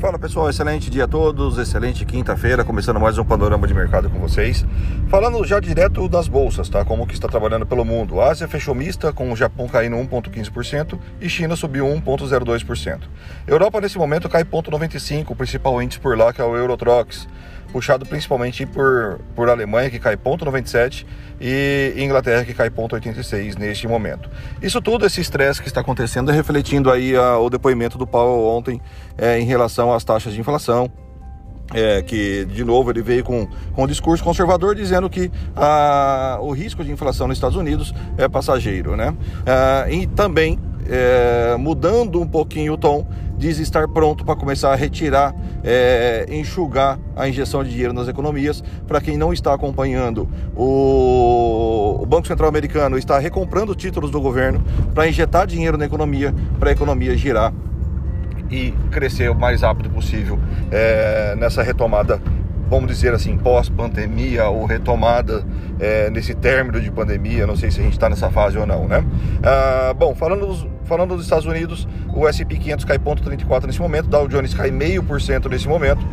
Fala pessoal, excelente dia a todos, excelente quinta-feira, começando mais um panorama de mercado com vocês. Falando já direto das bolsas, tá? Como que está trabalhando pelo mundo. A Ásia fechou mista, com o Japão caindo 1,15% e China subiu 1,02%. Europa nesse momento cai 0,95%, o principal índice por lá que é o Eurotrox puxado principalmente por, por Alemanha, que cai 0,97, e Inglaterra, que cai 0,86 neste momento. Isso tudo, esse estresse que está acontecendo, é refletindo aí a, o depoimento do Powell ontem é, em relação às taxas de inflação, é, que de novo ele veio com, com um discurso conservador dizendo que a, o risco de inflação nos Estados Unidos é passageiro, né? Ah, e também é, mudando um pouquinho o tom, diz estar pronto para começar a retirar, é, enxugar a injeção de dinheiro nas economias. Para quem não está acompanhando, o, o Banco Central Americano está recomprando títulos do governo para injetar dinheiro na economia, para a economia girar e crescer o mais rápido possível é, nessa retomada vamos dizer assim, pós-pandemia ou retomada é, nesse término de pandemia, não sei se a gente está nessa fase ou não, né? Ah, bom, falando dos, falando dos Estados Unidos, o S&P 500 cai 0,34 nesse momento, Dow Jones cai meio por cento nesse momento,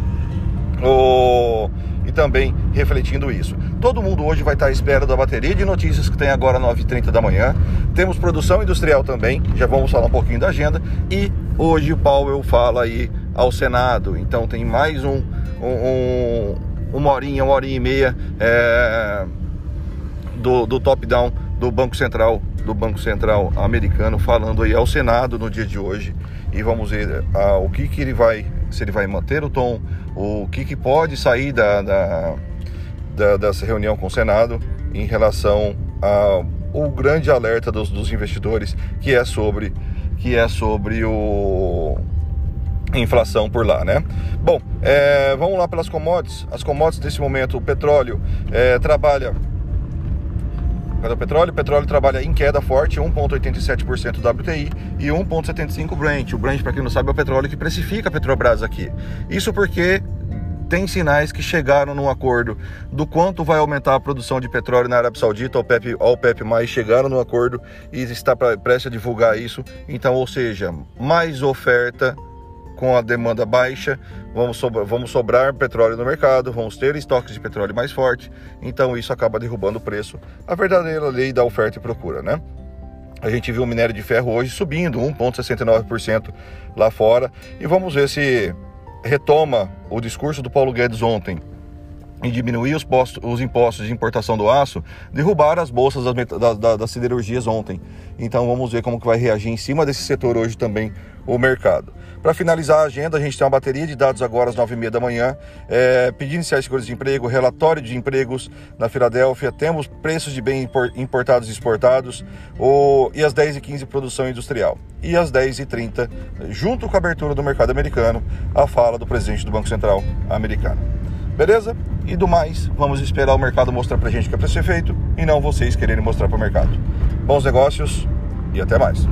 o... e também refletindo isso. Todo mundo hoje vai estar à espera da bateria de notícias que tem agora 9h30 da manhã. Temos produção industrial também, já vamos falar um pouquinho da agenda. E hoje o Powell fala aí ao Senado, então tem mais um um, uma horinha, uma horinha e meia é, do, do top-down do Banco Central, do Banco Central americano, falando aí ao Senado no dia de hoje. E vamos ver ah, o que, que ele vai, se ele vai manter o tom, o que, que pode sair da, da, da dessa reunião com o Senado em relação ao grande alerta dos, dos investidores que é sobre que é sobre o inflação por lá, né? Bom, é, vamos lá pelas commodities. As commodities nesse momento, o petróleo é, trabalha. Cadê o petróleo? O petróleo trabalha em queda forte, 1,87% WTI e 1,75% Brent. O Brent, para quem não sabe, é o petróleo que precifica a Petrobras aqui. Isso porque tem sinais que chegaram num acordo do quanto vai aumentar a produção de petróleo na Arábia Saudita, OPEP, o OPEP mais chegaram no acordo e está prestes a divulgar isso. Então, ou seja, mais oferta com a demanda baixa, vamos, sobrar, vamos sobrar petróleo no mercado, vamos ter estoques de petróleo mais forte, então isso acaba derrubando o preço. A verdadeira lei da oferta e procura, né? A gente viu o minério de ferro hoje subindo 1,69% lá fora e vamos ver se retoma o discurso do Paulo Guedes ontem em diminuir os, postos, os, impostos de importação do aço, derrubaram as bolsas das, das, das, siderurgias ontem. Então vamos ver como que vai reagir em cima desse setor hoje também o mercado. Para finalizar a agenda, a gente tem uma bateria de dados agora às 9h30 da manhã, é, pedindo iniciais seguros de emprego, relatório de empregos na Filadélfia, temos preços de bens importados e exportados, o, e às 10h15 produção industrial. E às 10h30, junto com a abertura do mercado americano, a fala do presidente do Banco Central americano. Beleza? E do mais, vamos esperar o mercado mostrar pra gente o que é pra ser feito e não vocês quererem mostrar para o mercado. Bons negócios e até mais.